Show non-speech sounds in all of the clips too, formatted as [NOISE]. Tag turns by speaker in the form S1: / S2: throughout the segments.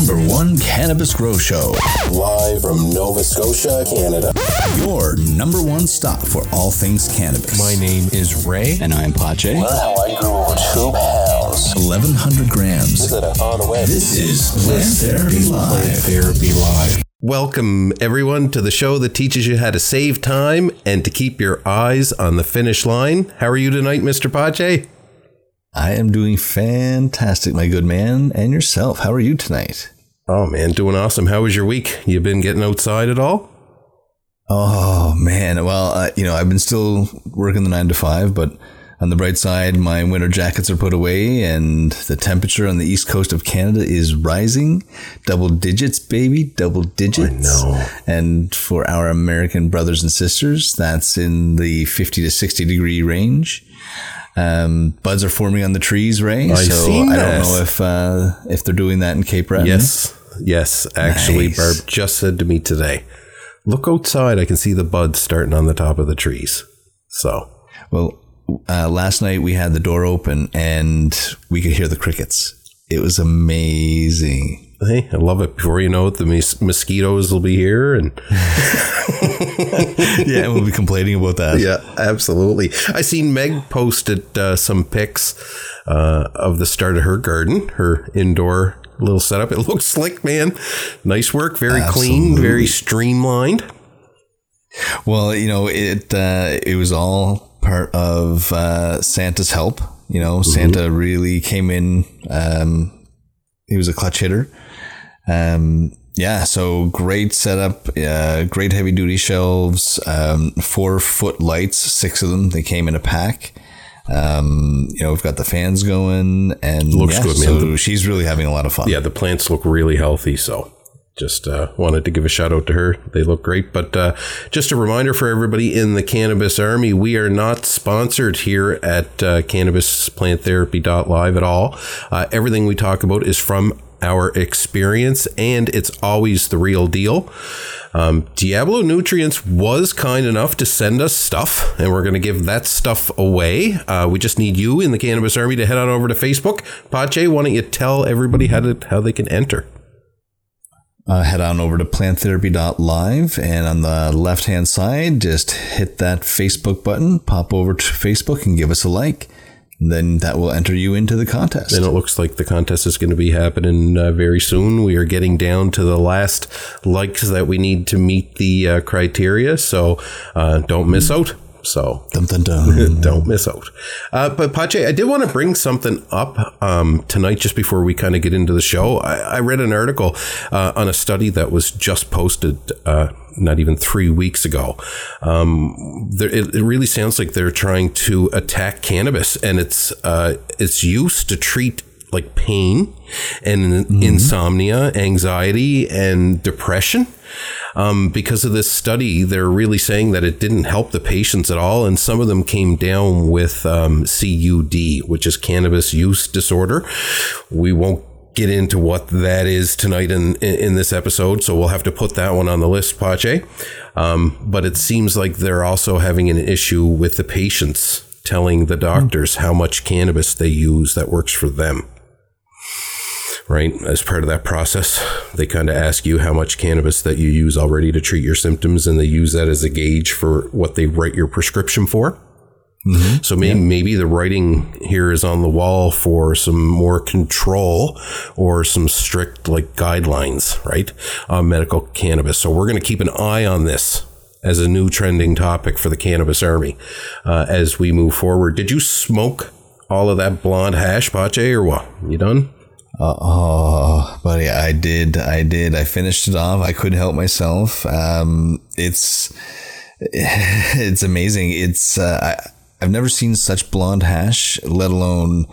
S1: number one cannabis grow show.
S2: Live from Nova Scotia, Canada.
S1: Your number one stop for all things cannabis.
S3: My name is Ray.
S4: And I'm Pache.
S2: Learn how I grew over two pounds.
S1: 1,100 grams.
S2: Visit on the web.
S1: This is Plant Therapy Live.
S3: Therapy Live.
S5: Welcome, everyone, to the show that teaches you how to save time and to keep your eyes on the finish line. How are you tonight, Mr. Pache?
S4: I am doing fantastic, my good man. And yourself, how are you tonight?
S5: Oh, man, doing awesome. How was your week? You been getting outside at all?
S4: Oh, man. Well, uh, you know, I've been still working the nine to five, but on the bright side, my winter jackets are put away, and the temperature on the east coast of Canada is rising. Double digits, baby, double digits.
S5: I know.
S4: And for our American brothers and sisters, that's in the 50 to 60 degree range. Um, buds are forming on the trees, Ray.
S5: I've
S4: so I don't know if uh, if they're doing that in Cape Breton.
S5: Yes, yes. Actually,
S4: Nice.
S5: Barb just said to me today, look outside. I can see the buds starting on the top of the trees. So,
S4: Well, uh, last night we had the door open and we could hear the crickets. It was amazing.
S5: hey, I love it. Before you know it, the mos- mosquitoes will be here. And [LAUGHS]
S4: yeah, we'll be complaining about that.
S5: yeah, absolutely. I seen Meg posted uh, some pics uh, of the start of her garden, her indoor little setup. It [LAUGHS] looks slick, man. Nice work. Very clean, very streamlined.
S4: Well, you know, it uh, it was all part of uh, Santa's help. You know, Santa really came in. Um, he was a clutch hitter. Um, yeah, so great setup, uh, great heavy duty shelves, um, four foot lights, six of them. They came in a pack. Um, you know, we've got the fans going, and
S5: Looks
S4: yeah,
S5: good, man.
S4: So she's really having a lot of fun.
S5: Yeah, the plants look really healthy. So just uh, wanted to give a shout out to her. They look great. But uh, just a reminder for everybody in the Cannabis Army, we are not sponsored here at uh, CannabisPlantTherapy.live at all. Uh, everything we talk about is from our experience, and it's always the real deal. Um, Diablo Nutrients was kind enough to send us stuff, and we're going to give that stuff away. Uh, we just need you in the Cannabis Army to head on over to Facebook. Pache, why don't you tell everybody how to how they can enter?
S4: Uh, head on over to planttherapy.live and on the left hand side just hit that facebook button pop over to facebook and give us a like then that will enter you into the contest
S5: And it looks like the contest is going to be happening uh, very soon. We are getting down to the last likes that we need to meet the uh, criteria, so uh, don't miss out. So
S4: dun, dun, dun. [LAUGHS]
S5: don't miss out. Uh, but Pache, I did want to bring something up um, tonight, just before we kind of get into the show. I, I read an article uh, on a study that was just posted. Uh, not even three weeks ago. Um, there, it, it really sounds like they're trying to attack cannabis and its uh, its use to treat like pain and insomnia, anxiety, and depression. Um, because of this study, they're really saying that it didn't help the patients at all, and some of them came down with um, CUD, which is cannabis use disorder. We won't get into what that is tonight in in this episode, so we'll have to put that one on the list, Pache. Um, but it seems like they're also having an issue with the patients telling the doctors how much cannabis they use that works for them right? As part of that process, they kind of ask you how much cannabis that you use already to treat your symptoms, and they use that as a gauge for what they write your prescription for. So maybe maybe the writing here is on the wall for some more control or some strict like guidelines, right, on medical cannabis. So we're going to keep an eye on this as a new trending topic for the cannabis army uh, as we move forward. Did you smoke all of that blonde hash, Pache, or what? You done?
S4: Uh, oh, buddy, I did. I did. I finished it off. I couldn't help myself. Um, it's [LAUGHS] it's amazing. It's uh, I, I've never seen such blonde hash, let alone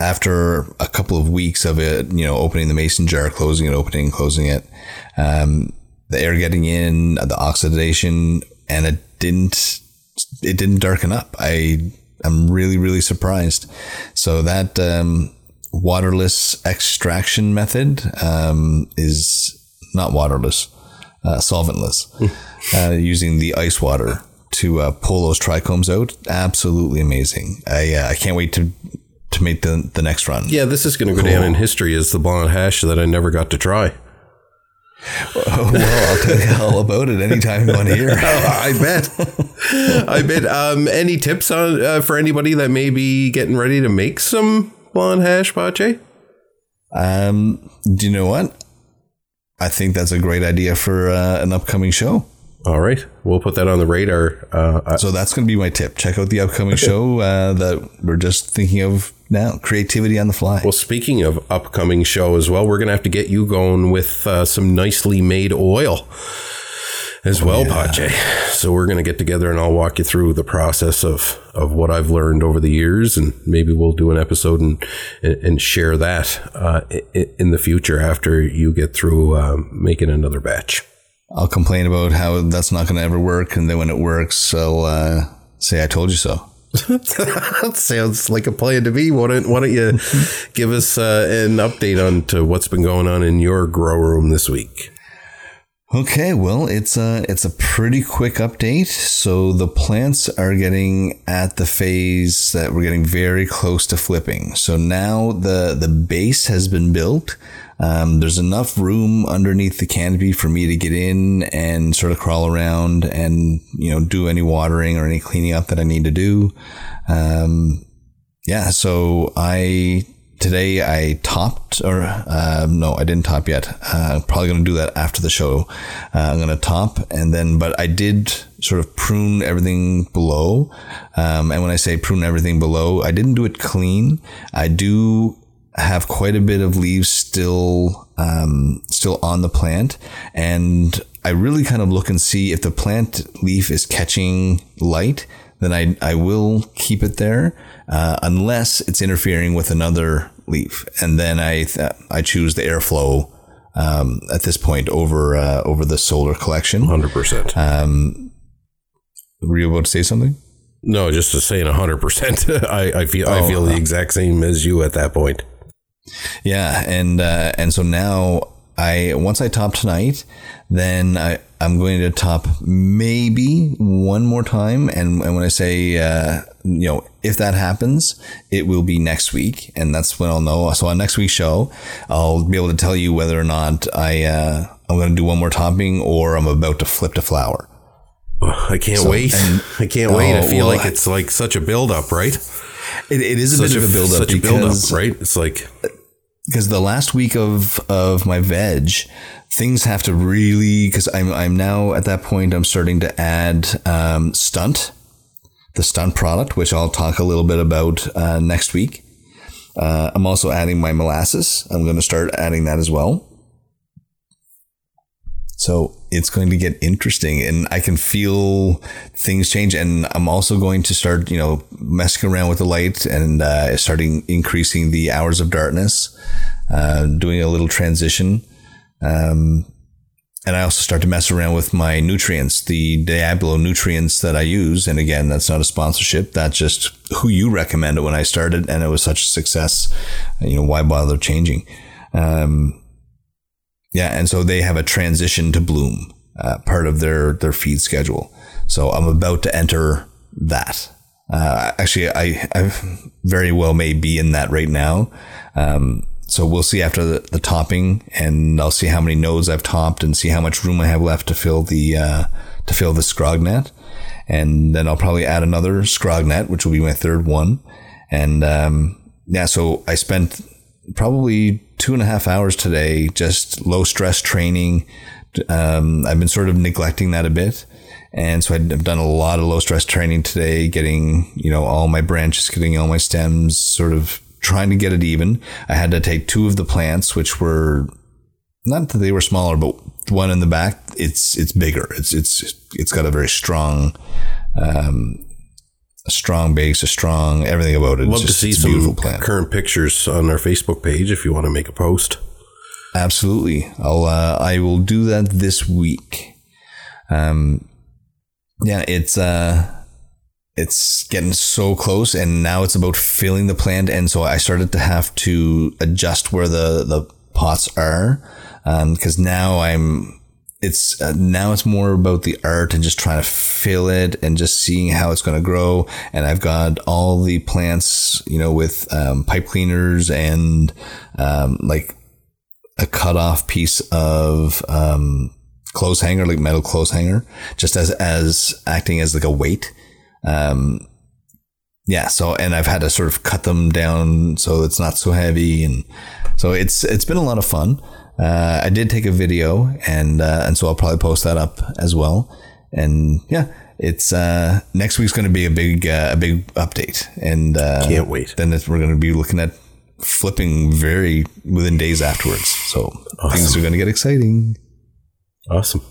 S4: after a couple of weeks of it. You know, opening the mason jar, closing it, opening, closing it. Um, the air getting in, the oxidation, and it didn't. It didn't darken up. I I'm really really surprised. So that. Um, waterless extraction method um, is not waterless, uh, solventless, uh, using the ice water to uh, pull those trichomes out. Absolutely amazing. I uh, I can't wait to to make the the next run.
S5: Yeah, this is going to go down in history as the blonde hash that I never got to try. [LAUGHS]
S4: Oh, well, I'll tell you all about it anytime you want to hear. [LAUGHS]
S5: I bet. I bet. Um, any tips on uh, for anybody that may be getting ready to make some blonde hash, Pache?
S4: Um, do you know what? I think that's a great idea for uh, an upcoming show.
S5: All right, we'll put that on the radar. Uh,
S4: So that's going to be my tip. Check out the upcoming show uh, that we're just thinking of now. Creativity on the fly.
S5: well, speaking of upcoming show as well, we're going to have to get you going with uh, some nicely made oil as well, Pache. So we're going to get together and I'll walk you through the process of, of what I've learned over the years, and maybe we'll do an episode and and, and share that uh, in the future after you get through um, making another batch.
S4: I'll complain about how that's not going to ever work, and then when it works, I'll uh, say I told you so.
S5: that [LAUGHS] sounds like a plan to me. Why don't, why don't you [LAUGHS] give us uh, an update on to what's been going on in your grow room this week?
S4: Okay, well, it's a it's a pretty quick update. So the plants are getting at the phase that we're getting very close to flipping. So now the the base has been built. Um, there's enough room underneath the canopy for me to get in and sort of crawl around and you know do any watering or any cleaning up that I need to do. Um, yeah, so I today I topped or uh, no, I didn't top yet. Uh, probably going to do that after the show. Uh, I'm going to top and then, but I did sort of prune everything below. Um, and when I say prune everything below, I didn't do it clean. I do have quite a bit of leaves still um, still on the plant, and I really kind of look and see if the plant leaf is catching light. Then I I will keep it there uh, unless it's interfering with another leaf, and then I th- I choose the airflow um, at this point over uh, over the solar collection.
S5: Hundred percent.
S4: Were you about to say something?
S5: No, just to saying hundred percent. [LAUGHS] I I feel I
S4: Oh,
S5: feel the exact same as you at that point.
S4: Yeah, and uh, and so now I once I top tonight, then I I'm going to top maybe one more time, and and when I say uh, you know if that happens, it will be next week, and that's when I'll know. So on next week's show, I'll be able to tell you whether or not I uh, I'm going to do one more topping or I'm about to flip to flower.
S5: I can't wait. [LAUGHS] I can't wait. I
S4: Oh,
S5: feel
S4: well,
S5: like it's like such a build up, right?
S4: It, it is a
S5: Such
S4: bit of a build up
S5: such a build up, right? It's like
S4: because the last week of of my veg things have to really because i'm i'm now at that point i'm starting to add um, stunt the stunt product which i'll talk a little bit about uh, next week. Uh, i'm also adding my molasses. I'm going to start adding that as well so it's going to get interesting and I can feel things change. And I'm also going to start, you know, messing around with the light and uh, starting increasing the hours of darkness, uh, doing a little transition. Um, and I also start to mess around with my nutrients, the Diablo nutrients that I use. And again, that's not a sponsorship. That's just who you recommended when I started. And it was such a success. You know, why bother changing? Um, yeah, and so they have a transition to bloom, uh, part of their their feed schedule. So I'm about to enter that. Uh, actually, I I very well may be in that right now. Um, so we'll see after the, the topping, and I'll see how many nodes I've topped, and see how much room I have left to fill the uh, to fill the scrognet, and then I'll probably add another scrognet, which will be my third one, and um, yeah. So I spent probably two and a half hours today, just low stress training. Um, I've been sort of neglecting that a bit. And so I've done a lot of low stress training today, getting, you know, all my branches, getting all my stems, sort of trying to get it even. I had to take two of the plants, which were not that they were smaller, but one in the back, it's, it's bigger. It's, it's, it's got a very strong, um, a strong base, a strong everything about it.
S5: Love to see some
S4: beautiful plant.
S5: current pictures on our Facebook page if you want to make a post.
S4: Absolutely. I'll uh, I will do that this week. Um yeah, it's uh it's getting so close and now it's about filling the plant and so I started to have to adjust where the the pots are um cuz now I'm it's uh, now it's more about the art and just trying to fill it and just seeing how it's going to grow. And I've got all the plants, you know, with um, pipe cleaners and um, like a cut off piece of um, clothes hanger, like metal clothes hanger, just as as acting as like a weight. Um, yeah. So and I've had to sort of cut them down so it's not so heavy, and so it's it's been a lot of fun. Uh, I did take a video, and uh, and so I'll probably post that up as well. And yeah, it's uh, next week's going to be a big uh, a big update, and uh,
S5: Can't wait.
S4: Then it's, we're going to be looking at flipping very within days afterwards. So things are going to get exciting.
S5: Awesome.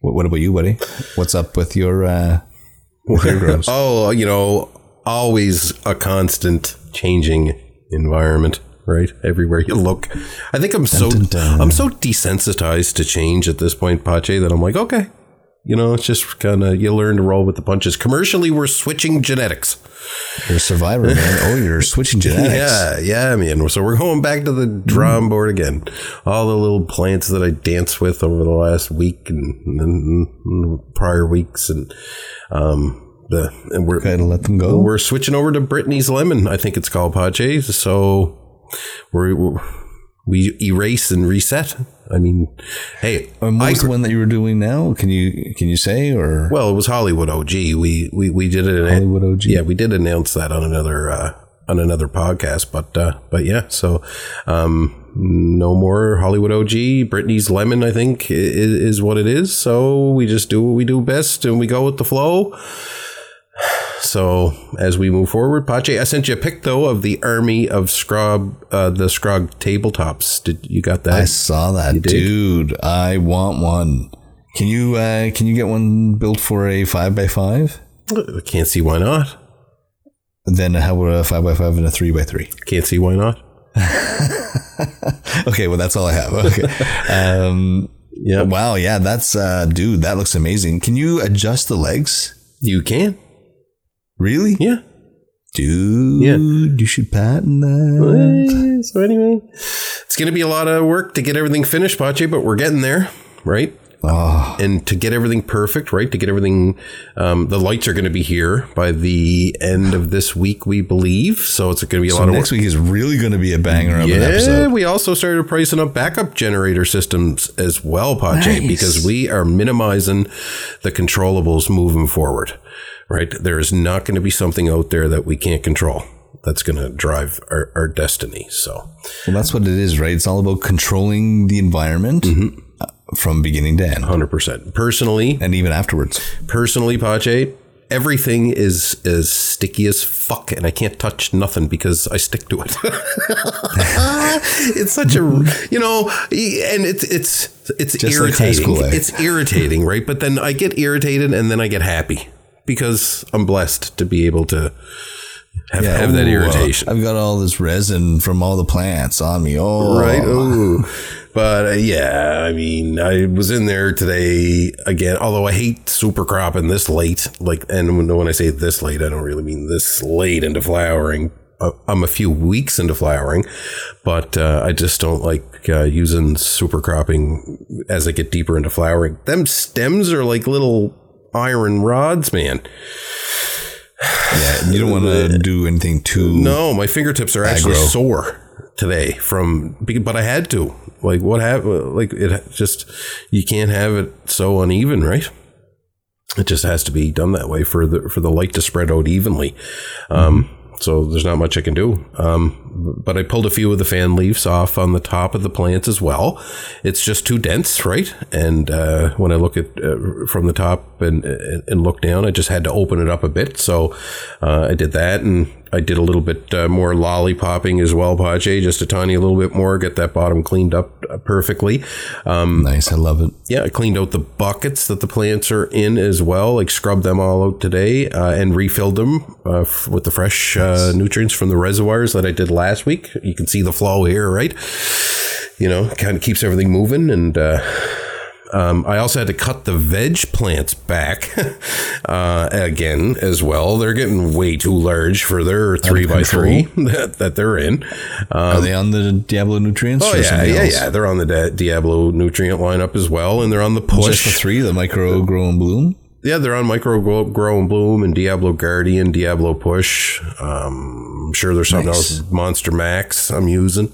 S4: What, what about you, buddy? What's up with your uh, with your? [LAUGHS]
S5: Oh, you know, always a constant changing environment, right? Everywhere you look. I think I'm so
S4: dun, dun.
S5: I'm so desensitized to change at this point, Pache, that I'm like, okay. You know, it's just kind of you learn to roll with the punches. Commercially, we're switching genetics.
S4: You're a survivor, man. Oh, you're [LAUGHS] switching genetics.
S5: Yeah, yeah, man. So we're going back to the drawing board again. All the little plants that I danced with over the last week and, and, and prior weeks, and um, the and we're
S4: kind of let them go.
S5: we're switching over to Brittany's lemon. I think it's called Pache. So we're, we're we erase and reset. I mean, hey,
S4: And what
S5: I
S4: was the one that you were doing now? Can you can you say or
S5: well, it was Hollywood OG. We we we did it.
S4: Hollywood OG?
S5: Yeah, we did announce that on another uh, on another podcast. But uh, but yeah, so um, no more Hollywood OG. Brittany's Lemon, I think, is, is what it is. So we just do what we do best, and we go with the flow. So as we move forward, Pache, I sent you a pic though of the army of Scrog, uh, the Scrog tabletops. Did you got that?
S4: I saw that, dude. I want one. Can you uh, can you get one built for a five by five?
S5: I can't see why not.
S4: Then how about a five by five and a three by three?
S5: Can't see why not. [LAUGHS]
S4: Okay, well that's all I have. Okay. [LAUGHS] um,
S5: Yeah,
S4: wow, yeah, that's uh, dude. That looks amazing. Can you adjust the legs?
S5: you can.
S4: Really?
S5: Yeah.
S4: Dude,
S5: Yeah.
S4: you should patent that.
S5: So anyway, it's going to be a lot of work to get everything finished, Pache, but we're getting there, right?
S4: Oh,
S5: And to get everything perfect, right? To get everything, um, the lights are going to be here by the end of this week, we believe. So it's going to be a
S4: so
S5: lot of work.
S4: next week is really going to be a banger of an
S5: Yeah,
S4: episode.
S5: we also started pricing up backup generator systems as well, Pache,
S4: Nice.
S5: because we are minimizing the controllables moving forward. Right, there is not going to be something out there that we can't control. That's going to drive our, our destiny. So,
S4: Well, that's what it is, right? It's all about controlling the environment
S5: Mm-hmm.
S4: uh, from beginning to end,
S5: hundred percent. Personally,
S4: and even afterwards.
S5: personally, Pache, everything is as sticky as fuck, and I can't touch nothing because I stick to it. [LAUGHS] it's such a, you know, and it's it's it's
S4: Just like high
S5: irritating.
S4: school, eh?
S5: It's irritating, right? But then I get irritated, and then I get happy because I'm blessed to be able to have, have that
S4: Ooh, uh,
S5: irritation.
S4: I've got all this resin from all the plants on me. Oh,
S5: right? Ooh. But uh, yeah, I mean, I was in there today again. Although I hate super cropping this late, like, and when, when I say this late, I don't really mean this late into flowering. Uh, I'm a few weeks into flowering, but uh, I just don't like uh, using super cropping as I get deeper into flowering. Them stems are like little iron rods, man.
S4: Yeah, you don't want to [SIGHS] do anything too.
S5: No, my fingertips are actually
S4: Aggro.
S5: sore today from, but I had to. Like what happened? Like it just you can't have it so uneven, right? It just has to be done that way for the for the light to spread out evenly. Um, so there's not much I can do. Um, but I pulled a few of the fan leaves off on the top of the plants as well. It's just too dense, right? And uh, when I look at uh, from the top and and look down, I just had to open it up a bit. So uh, I did that, and I did a little bit uh, more lollipopping as well, Pache, just a tiny little bit more, get that bottom cleaned up uh, perfectly. Um,
S4: Nice, I love it.
S5: yeah, I cleaned out the buckets that the plants are in as well, like scrubbed them all out today uh, and refilled them uh, f- with the fresh uh, nutrients from the reservoirs that I did last week. You can see the flow here, right? You know, kind of keeps everything moving and. Uh, Um, I also had to cut the veg plants back [LAUGHS] uh, again as well. They're getting way too large for their three by three [LAUGHS] that, that they're in.
S4: Are they on the Diablo nutrients?
S5: Oh yeah, yeah,
S4: else?
S5: yeah. They're on the Di- Diablo nutrient lineup as well, and they're on the push.
S4: Just the three, the micro grow and bloom.
S5: Yeah, they're on Micro Grow, Grow and Bloom and Diablo Guardian, Diablo Push. Um, I'm sure there's something
S4: Nice.
S5: else. Monster Max I'm using.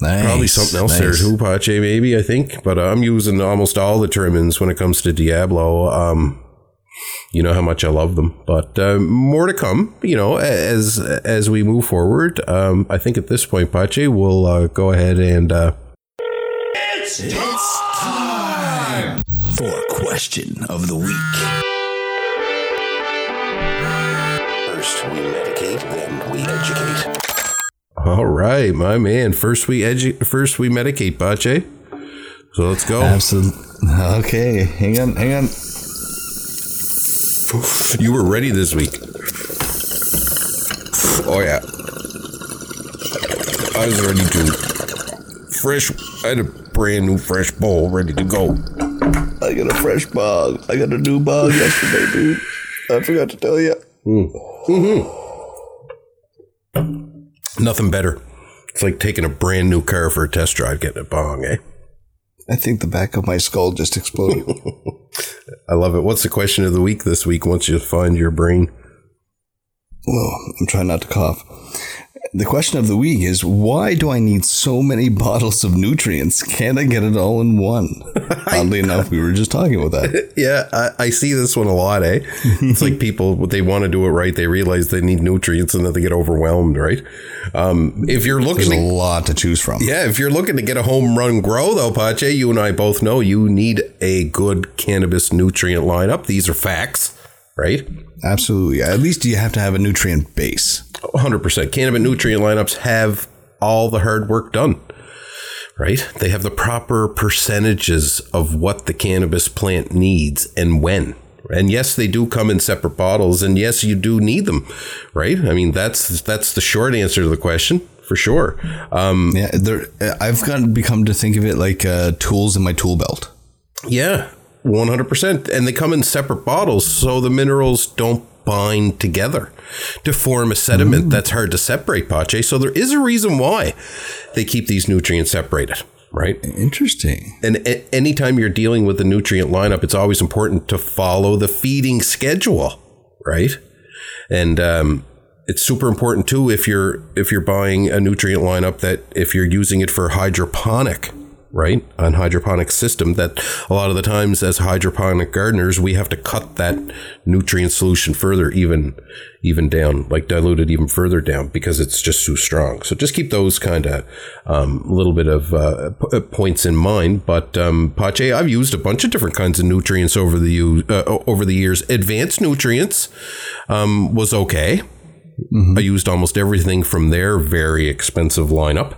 S4: Nice.
S5: Probably something else there
S4: nice.
S5: too, Pache, maybe, I think. But uh, I'm using almost all the trimmings when it comes to Diablo. Um, you know how much I love them. But uh, more to come, you know, as as we move forward. Um, I think at this point, Pache, we'll uh, go ahead and. Uh,
S1: For question of the week.
S2: First, we medicate, then we educate.
S5: all right, my man. First we edu- First we medicate, Pache. So let's go.
S4: Absolutely. Okay, hang on, hang on.
S5: You were ready this week. Oh yeah. I was ready to fresh I had a brand new fresh bowl ready to go.
S4: I got a fresh bug. I got a new bug yesterday, dude. I forgot to tell you.
S5: Nothing better. It's like taking a brand new car for a test drive, getting a bong, eh?
S4: I think the back of my skull just exploded. [LAUGHS]
S5: I love it. What's the question of the week this week once you find your brain?
S4: Whoa, I'm trying not to cough. The question of the week is why do I need so many [LAUGHS] bottles of nutrients? Can't I get it all in one? [LAUGHS] Oddly enough, we were just talking about that. [LAUGHS]
S5: Yeah, I, I see this one a lot, eh? It's like people, they want to do it right. They realize they need nutrients and then they get overwhelmed, right? Um, if you're looking
S4: There's a
S5: to
S4: lot to choose from.
S5: Yeah, if you're looking to get a home run grow, though, Pache, you and I both know you need a good cannabis nutrient lineup. These are facts, right?
S4: Absolutely. At least you have to have a nutrient base.
S5: 100%. Cannabis nutrient lineups have all the hard work done, right? They have the proper percentages of what the cannabis plant needs and when. And yes, they do come in separate bottles, and yes, you do need them, right? I mean, that's that's the short answer to the question for sure. Um,
S4: Yeah. I've gotten become to think of it like uh, tools in my tool belt.
S5: Yeah, 100%. And they come in separate bottles so the minerals don't bind together to form a sediment that's hard to separate, Pache. So there is a reason why they keep these nutrients separated, right?
S4: Interesting.
S5: And a- anytime you're dealing with the nutrient lineup, it's always important to follow the feeding schedule, right? And um, it's super important too if you're if you're buying a nutrient lineup that if you're using it for hydroponic, right, on hydroponic system, that a lot of the times as hydroponic gardeners we have to cut that nutrient solution further, even even down, like dilute it even further down because it's just too strong. So just keep those kind of um, little bit of uh, p- uh, points in mind. But um, Pache, I've used a bunch of different kinds of nutrients over the uh, over the years. Advanced nutrients um, was okay. I used almost everything from their very expensive lineup.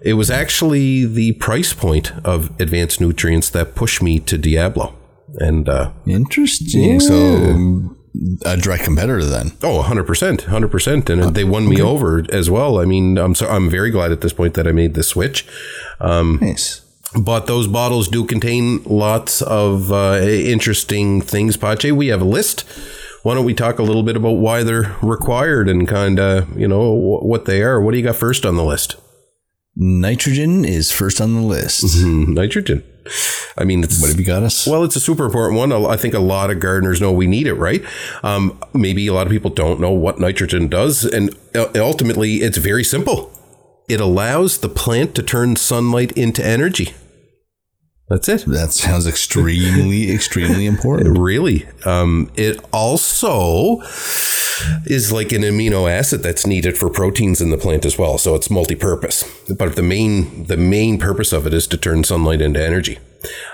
S5: It was actually the price point of advanced nutrients that pushed me to Diablo. And uh,
S4: Interesting. So um, a direct competitor then.
S5: oh, 100%, 100%. And they won me over as well. I mean, I'm so I'm very glad at this point that I made the switch.
S4: Nice.
S5: But those bottles do contain lots of uh, interesting things, Pache. We have a list. Why don't we talk a little bit about why they're required and kind of, you know, wh- what they are? What do you got first on the list?
S4: Nitrogen is first on the list.
S5: Mm, Nitrogen. I mean,
S4: What have you got us?
S5: Well, it's a super important one. I think a lot of gardeners know we need it, right? Um, maybe a lot of people don't know what nitrogen does, and uh, ultimately, it's very simple. It allows the plant to turn sunlight into energy. That's it.
S4: that sounds extremely, [LAUGHS] extremely important.
S5: Really. Um, it also is like an amino acid that's needed for proteins in the plant as well. So it's multi-purpose. But the main the main purpose of it is to turn sunlight into energy.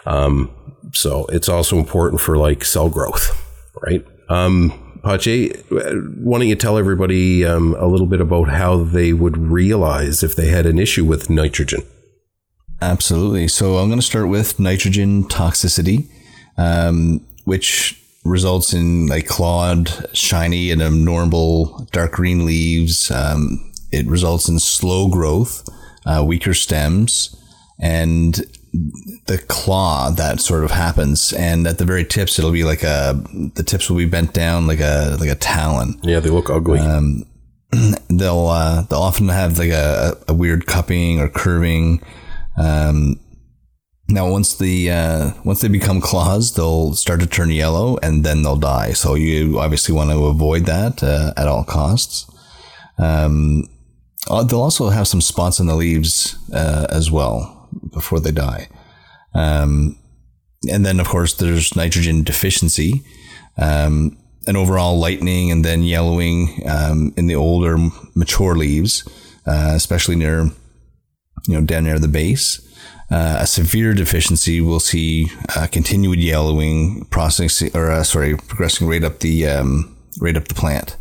S5: Um, so it's also important for like cell growth, right? Um, Pache, why don't you tell everybody um, a little bit about how they would realize if they had an issue with nitrogen?
S4: Absolutely. So I'm going to start with nitrogen toxicity, um, which results in like clawed, shiny, and abnormal dark green leaves. Um, it results in slow growth, uh, weaker stems, and the claw that sort of happens, and at the very tips, it'll be like a the tips will be bent down like a like a talon.
S5: Yeah, they look ugly. [CLEARS THROAT]
S4: They'll uh, they'll often have like a, a weird cupping or curving. Um, now, once the uh, once they become claws, they'll start to turn yellow, and then they'll die. So you obviously want to avoid that uh, at all costs. Um, uh, they'll also have some spots on the leaves uh, as well before they die. Um, and then, of course, there's nitrogen deficiency, um, and overall lightening and then yellowing um, in the older, mature leaves, uh, especially near, you know, down near the base. Uh, a severe deficiency will see uh, continued yellowing, processing or uh, sorry, progressing right up the um, right up the plant.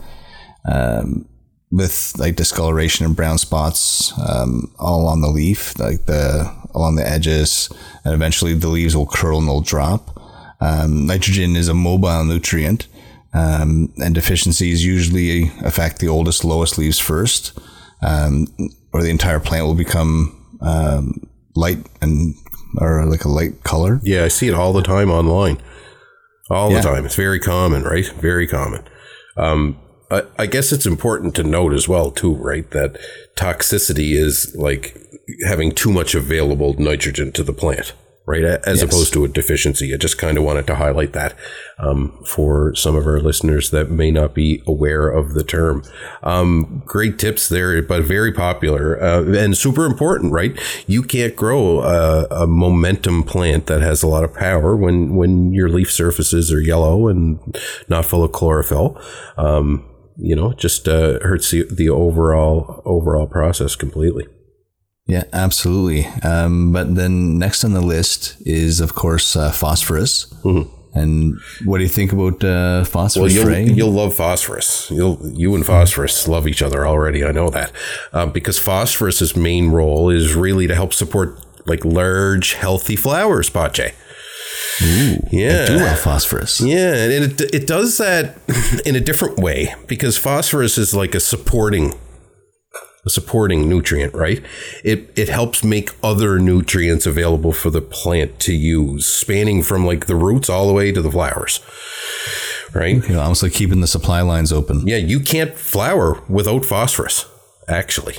S4: Um, with like discoloration and brown spots um, all along the leaf, like the along the edges, and eventually the leaves will curl and they'll drop. Um, nitrogen is a mobile nutrient, um, and deficiencies usually affect the oldest, lowest leaves first, um, or the entire plant will become um, light and or like a light color.
S5: yeah, I see it all the time online. All
S4: Yeah.
S5: the time. It's very common, right? Very common. Um, I, I guess it's important to note as well, too, right? That toxicity is like having too much available nitrogen to the plant, right? As
S4: Yes.
S5: opposed to a deficiency. I just kind of wanted to highlight that um, for some of our listeners that may not be aware of the term. Um, great tips there, but very popular uh, and super important, right? You can't grow a, a momentum plant that has a lot of power when when your leaf surfaces are yellow and not full of chlorophyll. Um, you know, just uh, hurts the, the overall overall process completely.
S4: Yeah, absolutely. Um, but then next on the list is, of course, uh, phosphorus. And what do you think about uh,
S5: Mm-hmm. Well, you'll you'll love phosphorus. You'll you and phosphorus love each other already. I know that um, because phosphorus's main role is really to help support like large, healthy flowers. Pache. yeah,
S4: do love phosphorus.
S5: Yeah, and it it does that [LAUGHS] in a different way because phosphorus is like a supporting a supporting nutrient, right? It it helps make other nutrients available for the plant to use, spanning from like the roots all the way to the flowers. Right?
S4: You know, almost like keeping the supply lines open.
S5: Yeah, you can't flower without phosphorus, actually.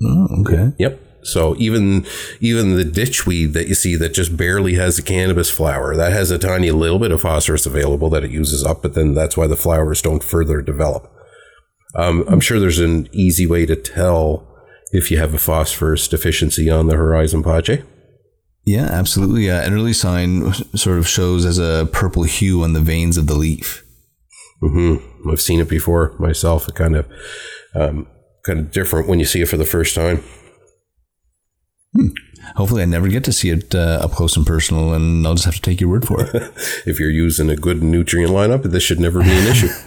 S4: Oh, okay.
S5: Yep. So even even the ditchweed that you see that just barely has a cannabis flower, that has a tiny little bit of phosphorus available that it uses up, but then that's why the flowers don't further develop. Um, I'm sure there's an easy way to tell if you have a phosphorus deficiency on the horizon, Pache.
S4: Yeah, absolutely. Uh, an early sign sort of shows as a purple hue on the veins of the leaf.
S5: hmm I've seen it before myself. It kind of um, kind of different when you see it for the first time.
S4: Hopefully, I never get to see it uh, up close and personal, and I'll just have to take your word for it. [LAUGHS]
S5: If you're using a good nutrient lineup, this should never be an issue. [LAUGHS]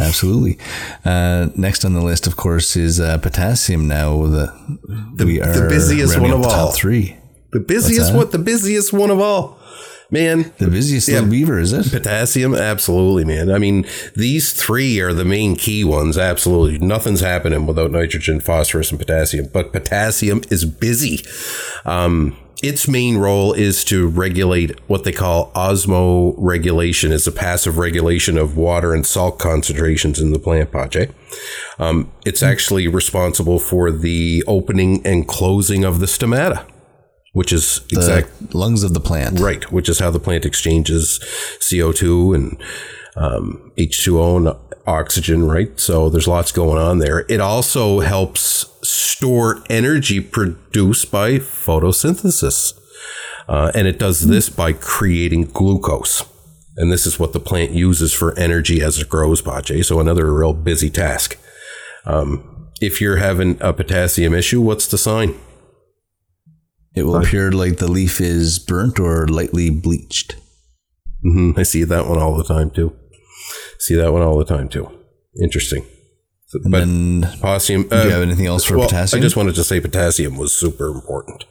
S4: Absolutely. Uh, next on the list, of course, is uh, potassium. Now the, we are
S5: busiest one of
S4: the
S5: all.
S4: Three.
S5: The busiest one, the busiest one of all, man.
S4: The busiest
S5: Yeah.
S4: little beaver, is it?
S5: Potassium, absolutely, man. I mean, these three are the main key ones. Absolutely, nothing's happening without nitrogen, phosphorus, and potassium. But potassium is busy. Um, its main role is to regulate what they call osmoregulation. It's a passive regulation of water and salt concentrations in the plant, Pache. Um, it's actually responsible for the opening and closing of the stomata, which is
S4: The
S5: exact
S4: lungs of the plant.
S5: Right, which is how the plant exchanges CO2 and um, H2O and oxygen, right? So there's lots going on there. It also helps store energy produced by photosynthesis. Uh, and it does this by creating glucose. And this is what the plant uses for energy as it grows, Pache. So another real busy task. Um, if you're having a potassium issue, what's the sign?
S4: It will appear like the leaf is burnt or lightly bleached.
S5: hmm I see that one all the time too. See that one all the time too. Interesting. So-
S4: And
S5: but
S4: then,
S5: potassium.
S4: do you have anything else for
S5: well,
S4: potassium?
S5: I just wanted to say potassium was super important.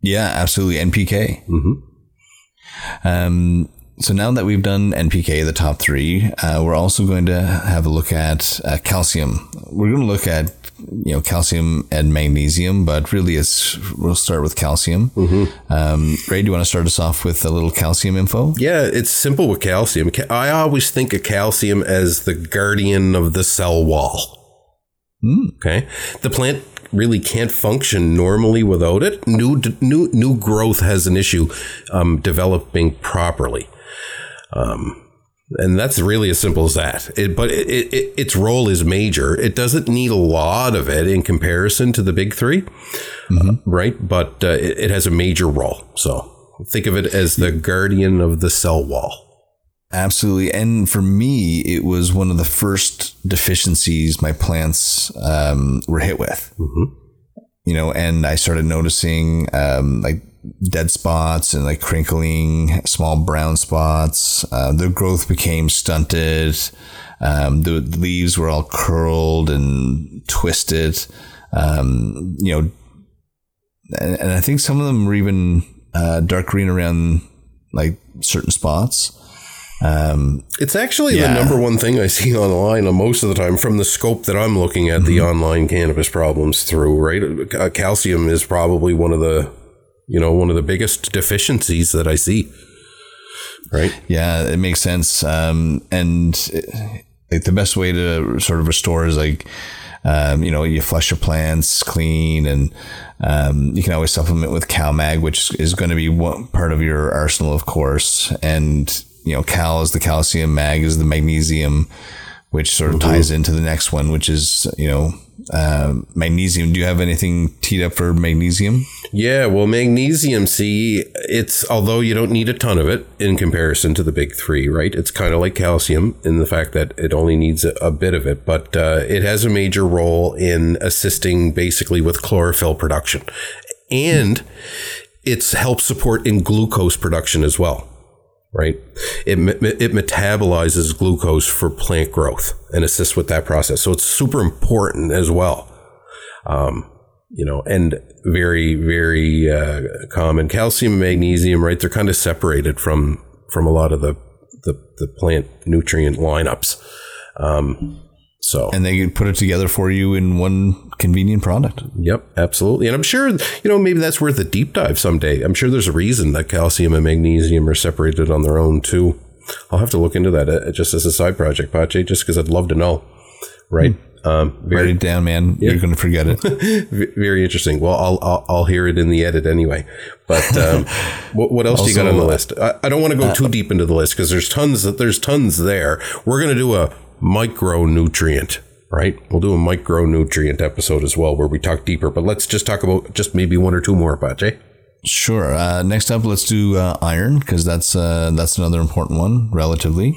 S4: yeah, absolutely. NPK.
S5: hmm
S4: Um, so now that we've done NPK, the top three, uh, we're also going to have a look at uh, calcium. We're going to look at you know calcium and magnesium, but really it's we'll start with calcium. Um, Ray, do you want to start us off with a little calcium info?
S5: Yeah, it's simple with calcium. I always think of calcium as the guardian of the cell wall. Okay, the plant really can't function normally without it. New new new growth has an issue um, developing properly. Um, and that's really as simple as that. It, but it, it, its role is major. It doesn't need a lot of it in comparison to the big 3 uh, right? But uh, it, has a major role. So think of it as the guardian of the cell wall.
S4: Absolutely. And for me, it was one of the first deficiencies my plants um, were hit with. You know, and I started noticing um, like dead spots and like crinkling, small brown spots. Uh, the growth became stunted. Um, the leaves were all curled and twisted. Um, you know, and, and I think some of them were even uh, dark green around like certain spots. Um,
S5: It's actually
S4: Yeah.
S5: the number one thing I see [LAUGHS] online most of the time from the scope that I'm looking at the online cannabis problems through, right? Uh, calcium is probably one of the, you know, one of the biggest deficiencies that I see. Right?
S4: Yeah, it makes sense. Um, and it, like the best way to sort of restore is like, um, you know, you flush your plants clean, and um, you can always supplement with CalMag, which is going to be one part of your arsenal, of course. And you know, Cal is the calcium, Mag is the magnesium, which sort of ties into the next one, which is you know, um magnesium. Do you have anything teed up for magnesium?
S5: Yeah, well, magnesium, see, it's although you don't need a ton of it in comparison to the big three, right? It's kind of like calcium in the fact that it only needs a, a bit of it, but uh, it has a major role in assisting basically with chlorophyll production. And it's helps support in glucose production as well, right? It, it metabolizes glucose for plant growth and assists with that process. So it's super important as well you know, and very, very uh, common. Calcium and magnesium, right? They're kind of separated from from a lot of the the, the plant nutrient lineups. Um, so,
S4: And they can put it together for you in one convenient product.
S5: yep, absolutely. And I'm sure, you know, maybe that's worth a deep dive someday. I'm sure there's a reason that calcium and magnesium are separated on their own too. I'll have to look into that uh, just as a side project, Pache, just because I'd love to know. Right. Um,
S4: Write it down, man. You're going to forget it. [LAUGHS]
S5: Very interesting. Well, I'll, I'll I'll hear it in the edit anyway. But um, [LAUGHS] what, what else do you got on the list? I, I don't want to go too deep into the list because there's tons there's tons there. We're gonna do a micronutrient, right? We'll do a micronutrient episode as well where we talk deeper. But let's just talk about just maybe one or two more, Pache.
S4: Sure. Uh, next up, let's do uh, iron because that's uh, that's another important one, relatively.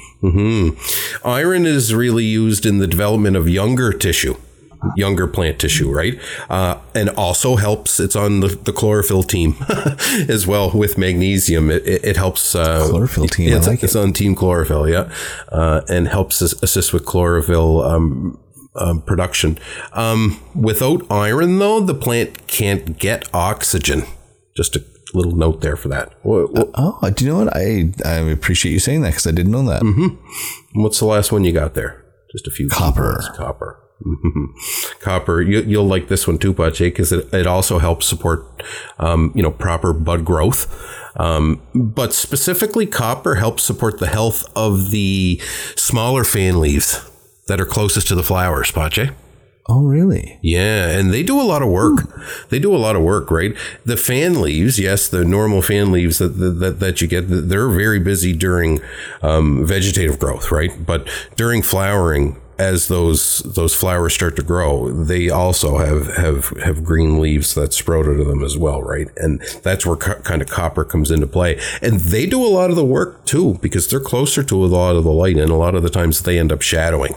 S5: Iron is really used in the development of younger tissue, younger plant tissue, right? Uh, and also helps. It's on the, the chlorophyll team [LAUGHS] as well with magnesium. It, it, it helps. Uh,
S4: Chlorophyll team,
S5: It's,
S4: like
S5: it's on team chlorophyll, yeah, uh, and helps assist with chlorophyll. Um, um, production. Um, without iron, though, the plant can't get oxygen. Just a little note there for that. What, what-
S4: Oh, do you know what? I I appreciate you saying that because I didn't know that.
S5: What's the last one you got there? Just a few
S4: Copper.
S5: Copper. [LAUGHS] Copper. You, you'll like this one too, Pache, because it, it also helps support, um, you know, proper bud growth. Um, but specifically, copper helps support the health of the smaller fan leaves that are closest to the flowers, Pache.
S4: Oh, really?
S5: Yeah, and they do a lot of work. They do a lot of work, right? The fan leaves, yes, the normal fan leaves that that, that you get, they're very busy during um, vegetative growth, right? But during flowering, as those those flowers start to grow, they also have have have green leaves that sprout out of them as well, right? And that's where co- kind of copper comes into play. And they do a lot of the work too because they're closer to a lot of the light, and a lot of the times they end up shadowing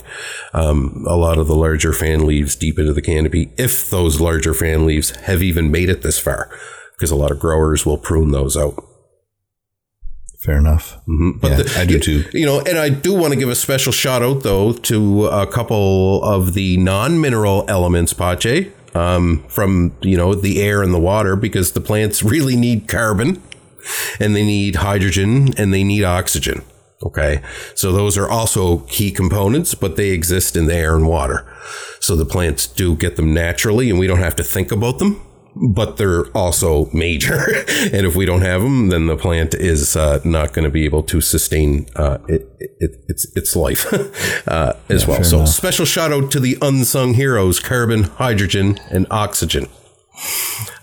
S5: um, a lot of the larger fan leaves deep into the canopy, if those larger fan leaves have even made it this far, because a lot of growers will prune those out.
S4: Fair enough.
S5: But
S4: yeah,
S5: the-
S4: I do too.
S5: You know, and I do want to give a special shout out though to a couple of the non-mineral elements, Pache, um, from you know the air and the water, because the plants really need carbon, and they need hydrogen, and they need oxygen. Okay. So those are also key components, but they exist in the air and water. So the plants do get them naturally and we don't have to think about them, but they're also major. [LAUGHS] and if we don't have them, then the plant is uh, not going to be able to sustain uh, it, it, its, its life [LAUGHS] uh, as well. So special shout out to the unsung heroes, carbon, hydrogen, and oxygen.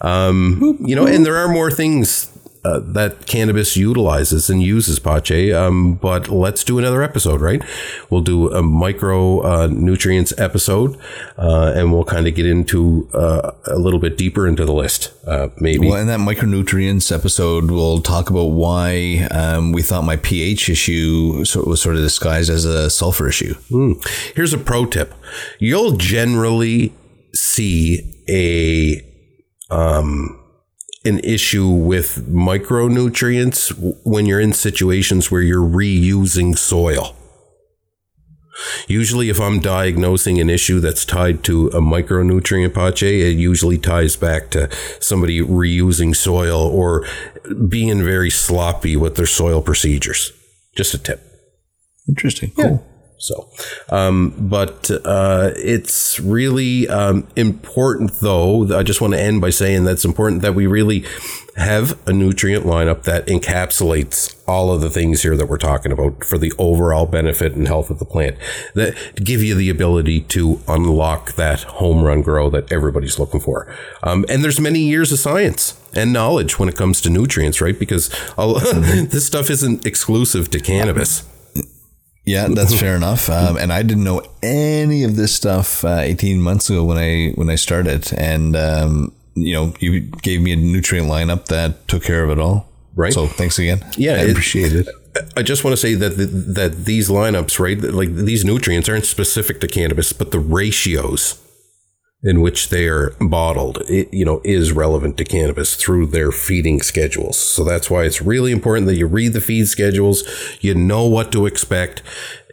S5: Um, you know, and there are more things uh, that cannabis utilizes and uses pache. Um, but let's do another episode, right? We'll do a micro uh, nutrients episode, uh, and we'll kind of get into uh, a little bit deeper into the list, uh, maybe.
S4: Well, in that micronutrients episode, we'll talk about why um, we thought my pH issue sort was sort of disguised as a sulfur issue.
S5: Here's a pro tip: you'll generally see a um, an issue with micronutrients when you're in situations where you're reusing soil. Usually, if I'm diagnosing an issue that's tied to a micronutrient pache, it usually ties back to somebody reusing soil or being very sloppy with their soil procedures. Just a tip.
S4: Interesting. Cool.
S5: So, um, but uh, it's really um, important, though. I just want to end by saying that it's important that we really have a nutrient lineup that encapsulates all of the things here that we're talking about for the overall benefit and health of the plant. That give you the ability to unlock that home run grow that everybody's looking for. Um, and there's many years of science and knowledge when it comes to nutrients, right? Because [LAUGHS] this stuff isn't exclusive to cannabis.
S4: Yeah, [LAUGHS] that's fair enough. Um, and I didn't know any of this stuff uh, 18 months ago when I when I started, and um, you know, you gave me a nutrient lineup that took care of it all.
S5: Right.
S4: So thanks again.
S5: Yeah,
S4: I
S5: it-
S4: appreciate it.
S5: I just want to say that the, that these lineups, right, like these nutrients aren't specific to cannabis, but the ratios in which they are bottled, it, you know, is relevant to cannabis through their feeding schedules. So that's why it's really important that you read the feed schedules, you know what to expect,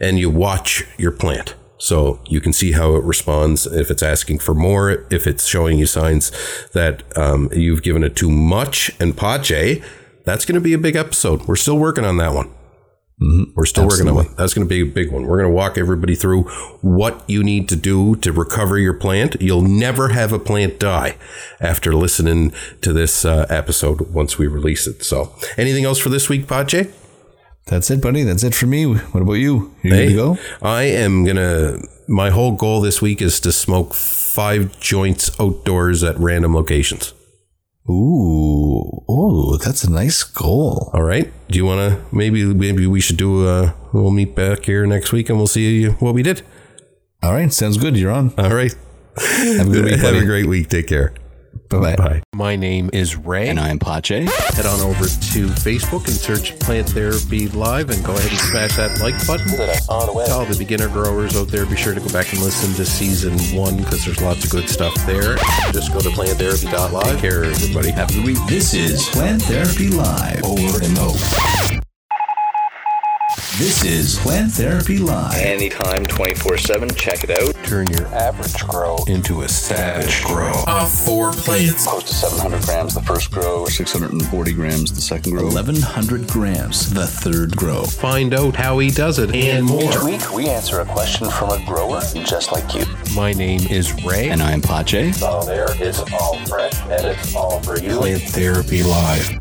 S5: and you watch your plant. So you can see how it responds if it's asking for more, if it's showing you signs that um, you've given it too much. And Pache, that's going to be a big episode. We're still working on that one. We're still working on. That's going to be a big one. We're going to walk everybody through what you need to do to recover your plant. You'll never have a plant die after listening to this uh, episode once we release it. So, anything else for this week, Pache?
S4: That's it, buddy. That's it for me. What about you? You
S5: Hey,
S4: go?
S5: I am gonna. My whole goal this week is to smoke five joints outdoors at random locations.
S4: Ooh, oh, that's a nice goal.
S5: All right. Do you want to? Maybe maybe we should do. a we'll meet back here next week and we'll see what we did.
S4: All right, sounds good. You're on.
S5: All right.
S4: Have a good [LAUGHS] week,
S5: Have a great week. Take care.
S4: Bye bye.
S5: Bye. My name is Ray.
S3: And I'm Pache.
S5: head on over to Facebook and search Plant Therapy Live and go ahead and smash that like button. To all the beginner growers out there, be sure to go back and listen to season one because there's lots of good stuff there. Just go to planttherapy.live. Take care, everybody.
S3: Have a good week.
S1: This is Plant Therapy Live.
S3: Over and over.
S1: This is Plant Therapy Live.
S6: Anytime, 24 7. Check it out.
S3: Turn your average grow into a savage grow.
S2: Close to 700 grams the first grow.
S7: 640 grams the second grow.
S1: 1100 grams, the third grow.
S5: Find out how he does it and more.
S2: Each week, we answer a question from a grower just like you.
S5: My name is Ray.
S3: And I'm Pache.
S2: All there is all fresh and it's all for you.
S3: Plant Therapy Live.